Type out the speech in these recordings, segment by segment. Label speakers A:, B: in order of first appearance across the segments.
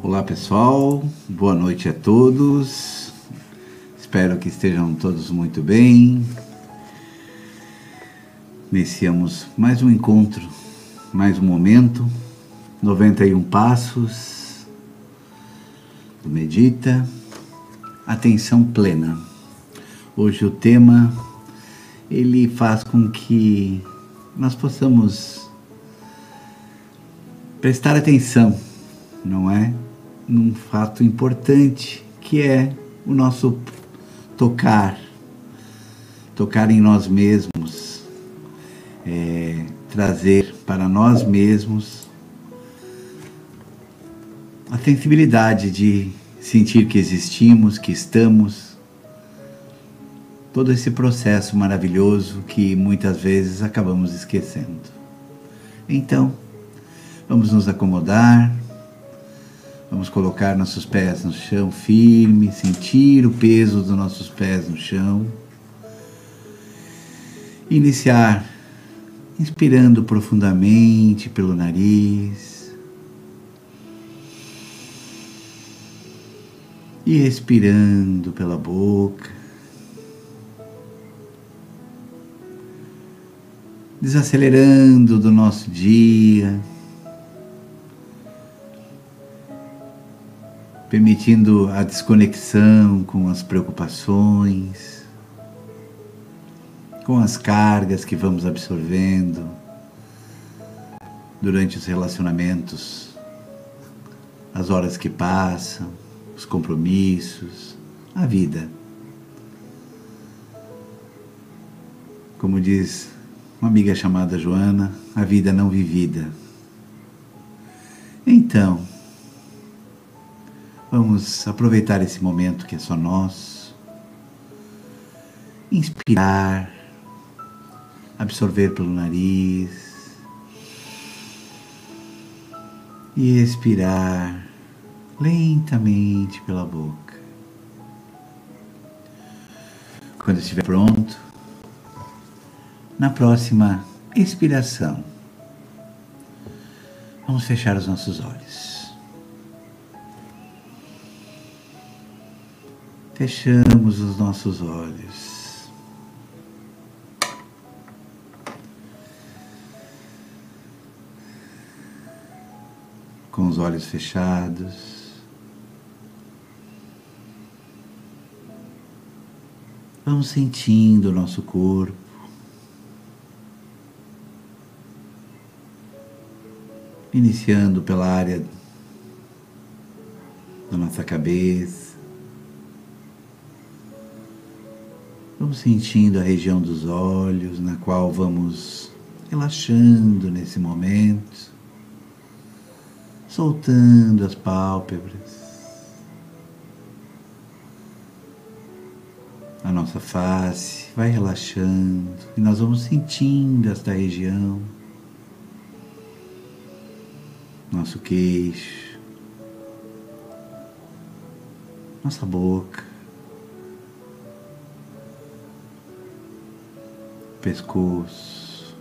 A: Olá pessoal, boa noite a todos. Espero que estejam todos muito bem. Iniciamos mais um encontro, mais um momento. 91 passos do Medita. Atenção plena. Hoje o tema ele faz com que nós possamos prestar atenção, não é? Num fato importante que é o nosso tocar, tocar em nós mesmos, é, trazer para nós mesmos a sensibilidade de sentir que existimos, que estamos, todo esse processo maravilhoso que muitas vezes acabamos esquecendo. Então, vamos nos acomodar, vamos colocar nossos pés no chão firme, sentir o peso dos nossos pés no chão. Iniciar inspirando profundamente pelo nariz. E expirando pela boca. desacelerando do nosso dia, permitindo a desconexão com as preocupações, com as cargas que vamos absorvendo durante os relacionamentos, as horas que passam, os compromissos, a vida. Como diz uma amiga chamada Joana, a vida não vivida. Então, vamos aproveitar esse momento que é só nosso, inspirar, absorver pelo nariz e expirar lentamente pela boca. Quando estiver pronto, na próxima expiração, vamos fechar os nossos olhos. Fechamos os nossos olhos. Com os olhos fechados. Vamos sentindo o nosso corpo. iniciando pela área da nossa cabeça. Vamos sentindo a região dos olhos, na qual vamos relaxando nesse momento, soltando as pálpebras. A nossa face vai relaxando e nós vamos sentindo esta região nosso queixo, nossa boca, pescoço.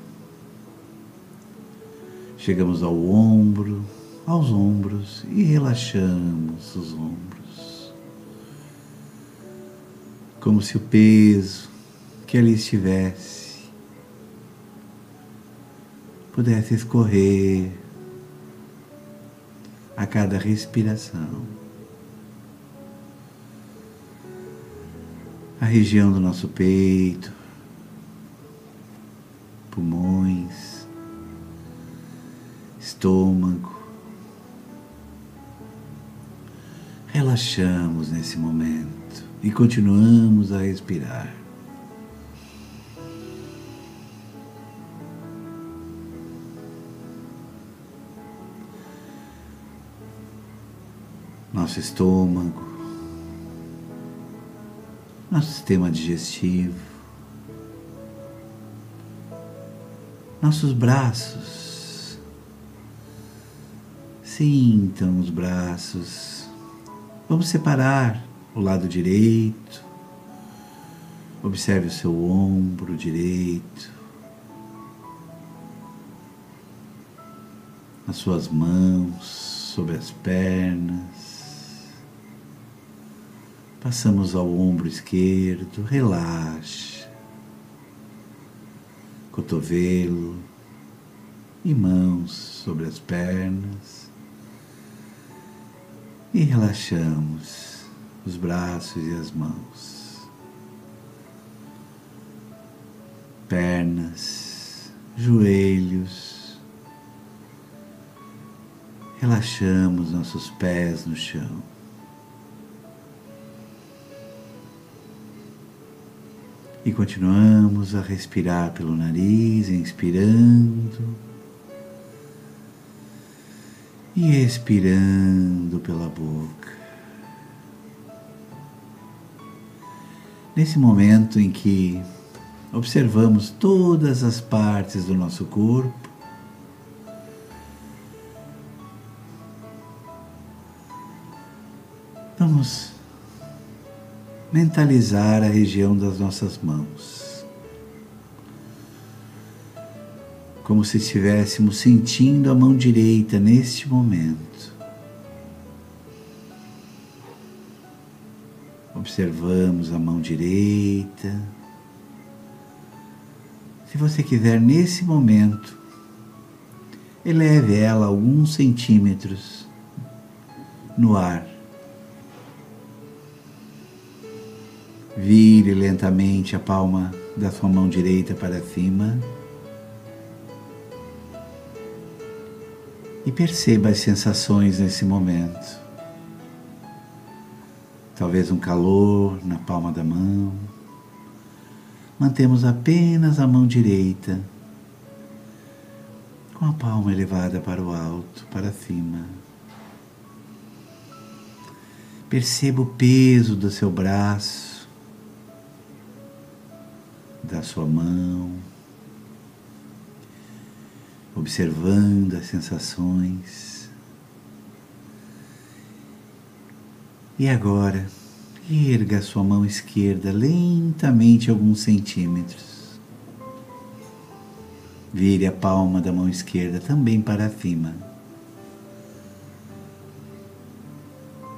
A: Chegamos ao ombro, aos ombros e relaxamos os ombros. Como se o peso que ali estivesse pudesse escorrer a cada respiração. A região do nosso peito, estômago. Relaxamos nesse momento e continuamos a respirar. nosso estômago, nosso sistema digestivo, nossos braços. Sintam os braços. Vamos separar o lado direito. Observe o seu ombro direito. As suas mãos sobre as pernas. Passamos ao ombro esquerdo, relaxa. Cotovelo e mãos sobre as pernas. E relaxamos os braços e as mãos. Pernas, joelhos, Relaxamos nossos pés no chão. E continuamos a respirar pelo nariz, inspirando e expirando pela boca. Nesse momento em que observamos todas as partes do nosso corpo, Vamos mentalizar a região das nossas mãos. Como se estivéssemos sentindo a mão direita neste momento. Observamos a mão direita. Se você quiser, nesse momento, eleve ela alguns centímetros no ar. Vire lentamente a palma da sua mão direita para cima. E perceba as sensações nesse momento. Talvez um calor na palma da mão. Mantemos apenas a mão direita com a palma elevada para o alto, para cima. Perceba o peso do seu braço da sua mão, observando as sensações. E agora, erga sua mão esquerda lentamente alguns centímetros. Vire a palma da mão esquerda também para cima.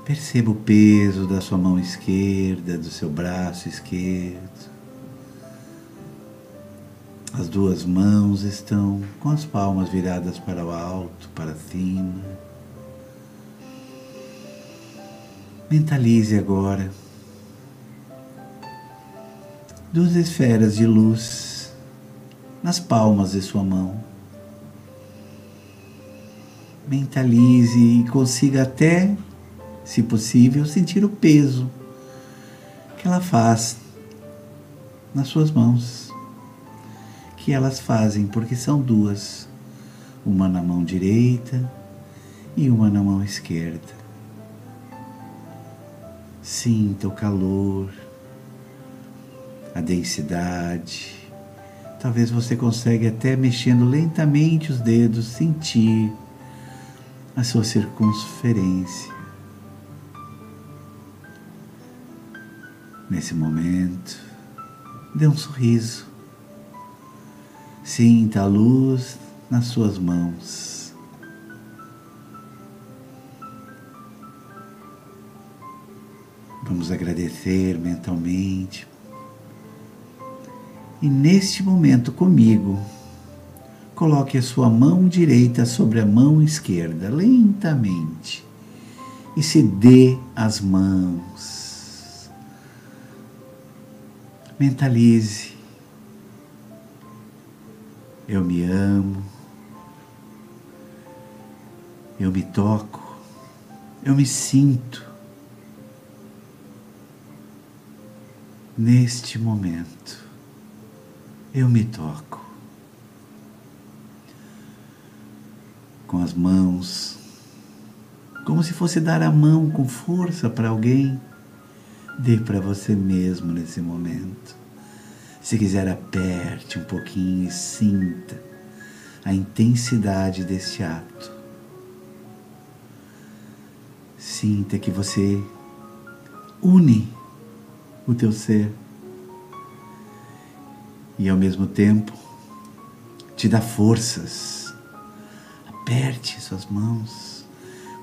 A: Perceba o peso da sua mão esquerda, do seu braço esquerdo. As duas mãos estão com as palmas viradas para o alto, para cima. Mentalize agora duas esferas de luz nas palmas de sua mão. Mentalize e consiga até, se possível, sentir o peso que ela faz nas suas mãos que elas fazem, porque são duas, uma na mão direita e uma na mão esquerda. Sinta o calor, a densidade. Talvez você consiga até mexendo lentamente os dedos sentir a sua circunferência. Nesse momento, dê um sorriso Sinta a luz nas suas mãos. Vamos agradecer mentalmente. E neste momento comigo, coloque a sua mão direita sobre a mão esquerda, lentamente, e se dê as mãos. Mentalize eu me amo, eu me toco, eu me sinto neste momento. Eu me toco com as mãos, como se fosse dar a mão com força para alguém. Dê para você mesmo nesse momento. Se quiser, aperte um pouquinho e sinta a intensidade deste ato. Sinta que você une o teu ser e ao mesmo tempo te dá forças. Aperte suas mãos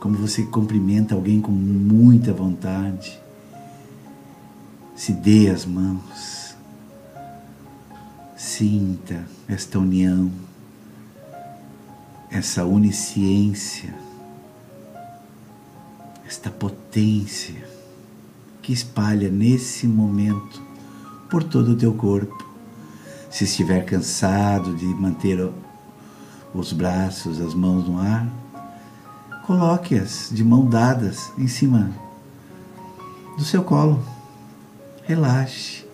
A: como você cumprimenta alguém com muita vontade. Se dê as mãos. Sinta esta união, essa onisciência, esta potência que espalha nesse momento por todo o teu corpo. Se estiver cansado de manter os braços, as mãos no ar, coloque-as de mão dadas em cima do seu colo. Relaxe.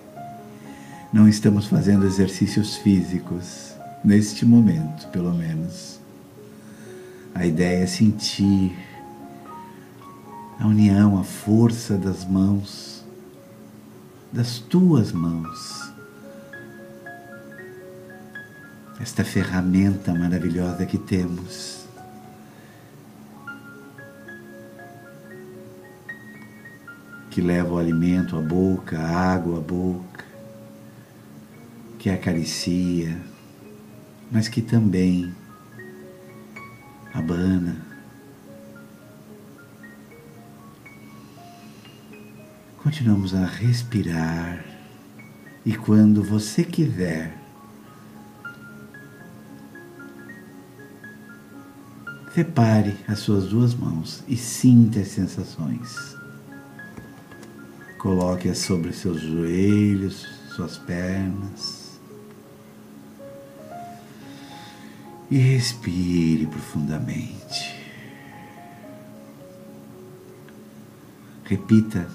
A: Não estamos fazendo exercícios físicos, neste momento, pelo menos. A ideia é sentir a união, a força das mãos, das tuas mãos. Esta ferramenta maravilhosa que temos. Que leva o alimento à boca, a água à boca, que acaricia, mas que também abana Continuamos a respirar e quando você quiser, separe as suas duas mãos e sinta as sensações. Coloque-as sobre seus joelhos, suas pernas. E respire profundamente. Repita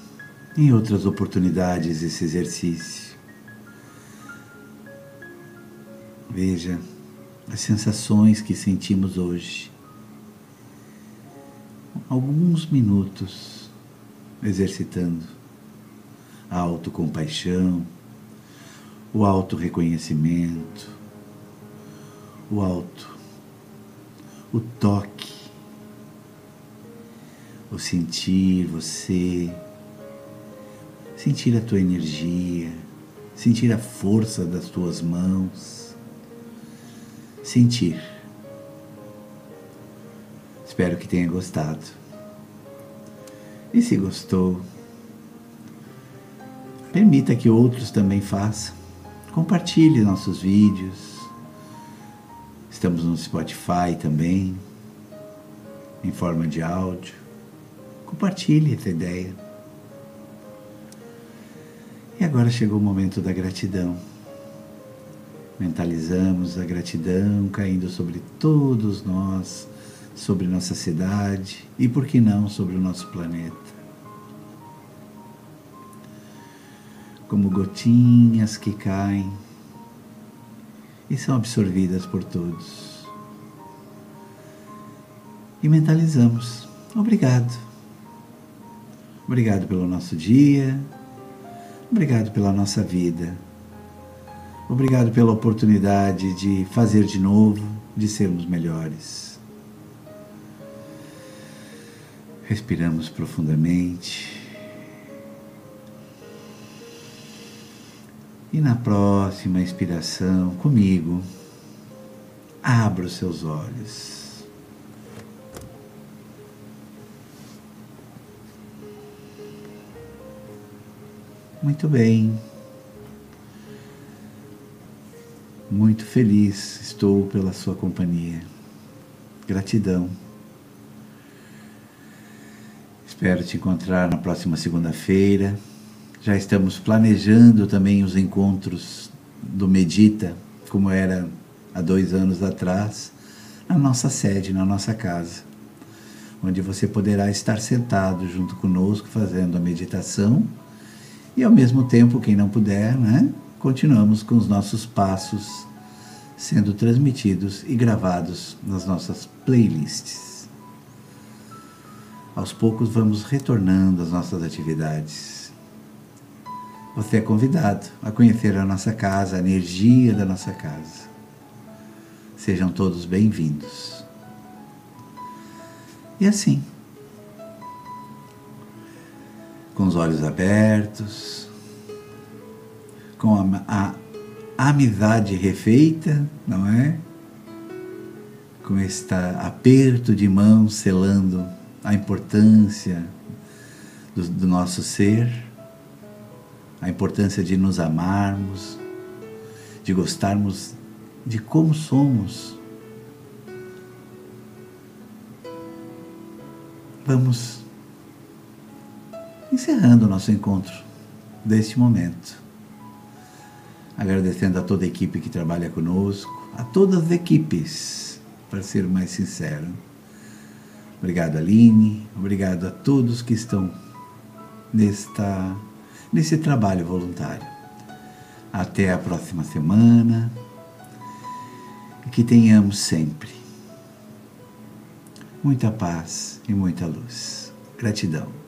A: em outras oportunidades esse exercício. Veja as sensações que sentimos hoje. Alguns minutos exercitando a autocompaixão, o auto-reconhecimento, o auto, o toque, o sentir você sentir a tua energia, sentir a força das tuas mãos, sentir. Espero que tenha gostado. E se gostou, permita que outros também façam. Compartilhe nossos vídeos. Estamos no Spotify também, em forma de áudio. Compartilhe essa ideia. E agora chegou o momento da gratidão. Mentalizamos a gratidão caindo sobre todos nós, sobre nossa cidade e, por que não, sobre o nosso planeta. Como gotinhas que caem e são absorvidas por todos. E mentalizamos. Obrigado. Obrigado pelo nosso dia, Obrigado pela nossa vida. Obrigado pela oportunidade de fazer de novo, de sermos melhores. Respiramos profundamente. E na próxima expiração, comigo, abra os seus olhos. Muito bem. Muito feliz estou pela sua companhia. Gratidão. Espero te encontrar na próxima segunda-feira. Já estamos planejando também os encontros do Medita, como era há dois anos atrás, na nossa sede, na nossa casa, onde você poderá estar sentado junto conosco fazendo a meditação e ao mesmo tempo, quem não puder, né, continuamos com os nossos passos sendo transmitidos e gravados nas nossas playlists. Aos poucos vamos retornando às nossas atividades. Você é convidado a conhecer a nossa casa, a energia da nossa casa. Sejam todos bem-vindos. E assim, com os olhos abertos, com a, a amizade refeita, não é? Com este aperto de mão selando a importância do, do nosso ser, a importância de nos amarmos, de gostarmos de como somos. Vamos encerrando o nosso encontro deste momento. Agradecendo a toda a equipe que trabalha conosco, a todas as equipes, para ser mais sincero. Obrigado, Aline. Obrigado a todos que estão nesta, nesse trabalho voluntário. Até a próxima semana. E que tenhamos sempre muita paz e muita luz. Gratidão.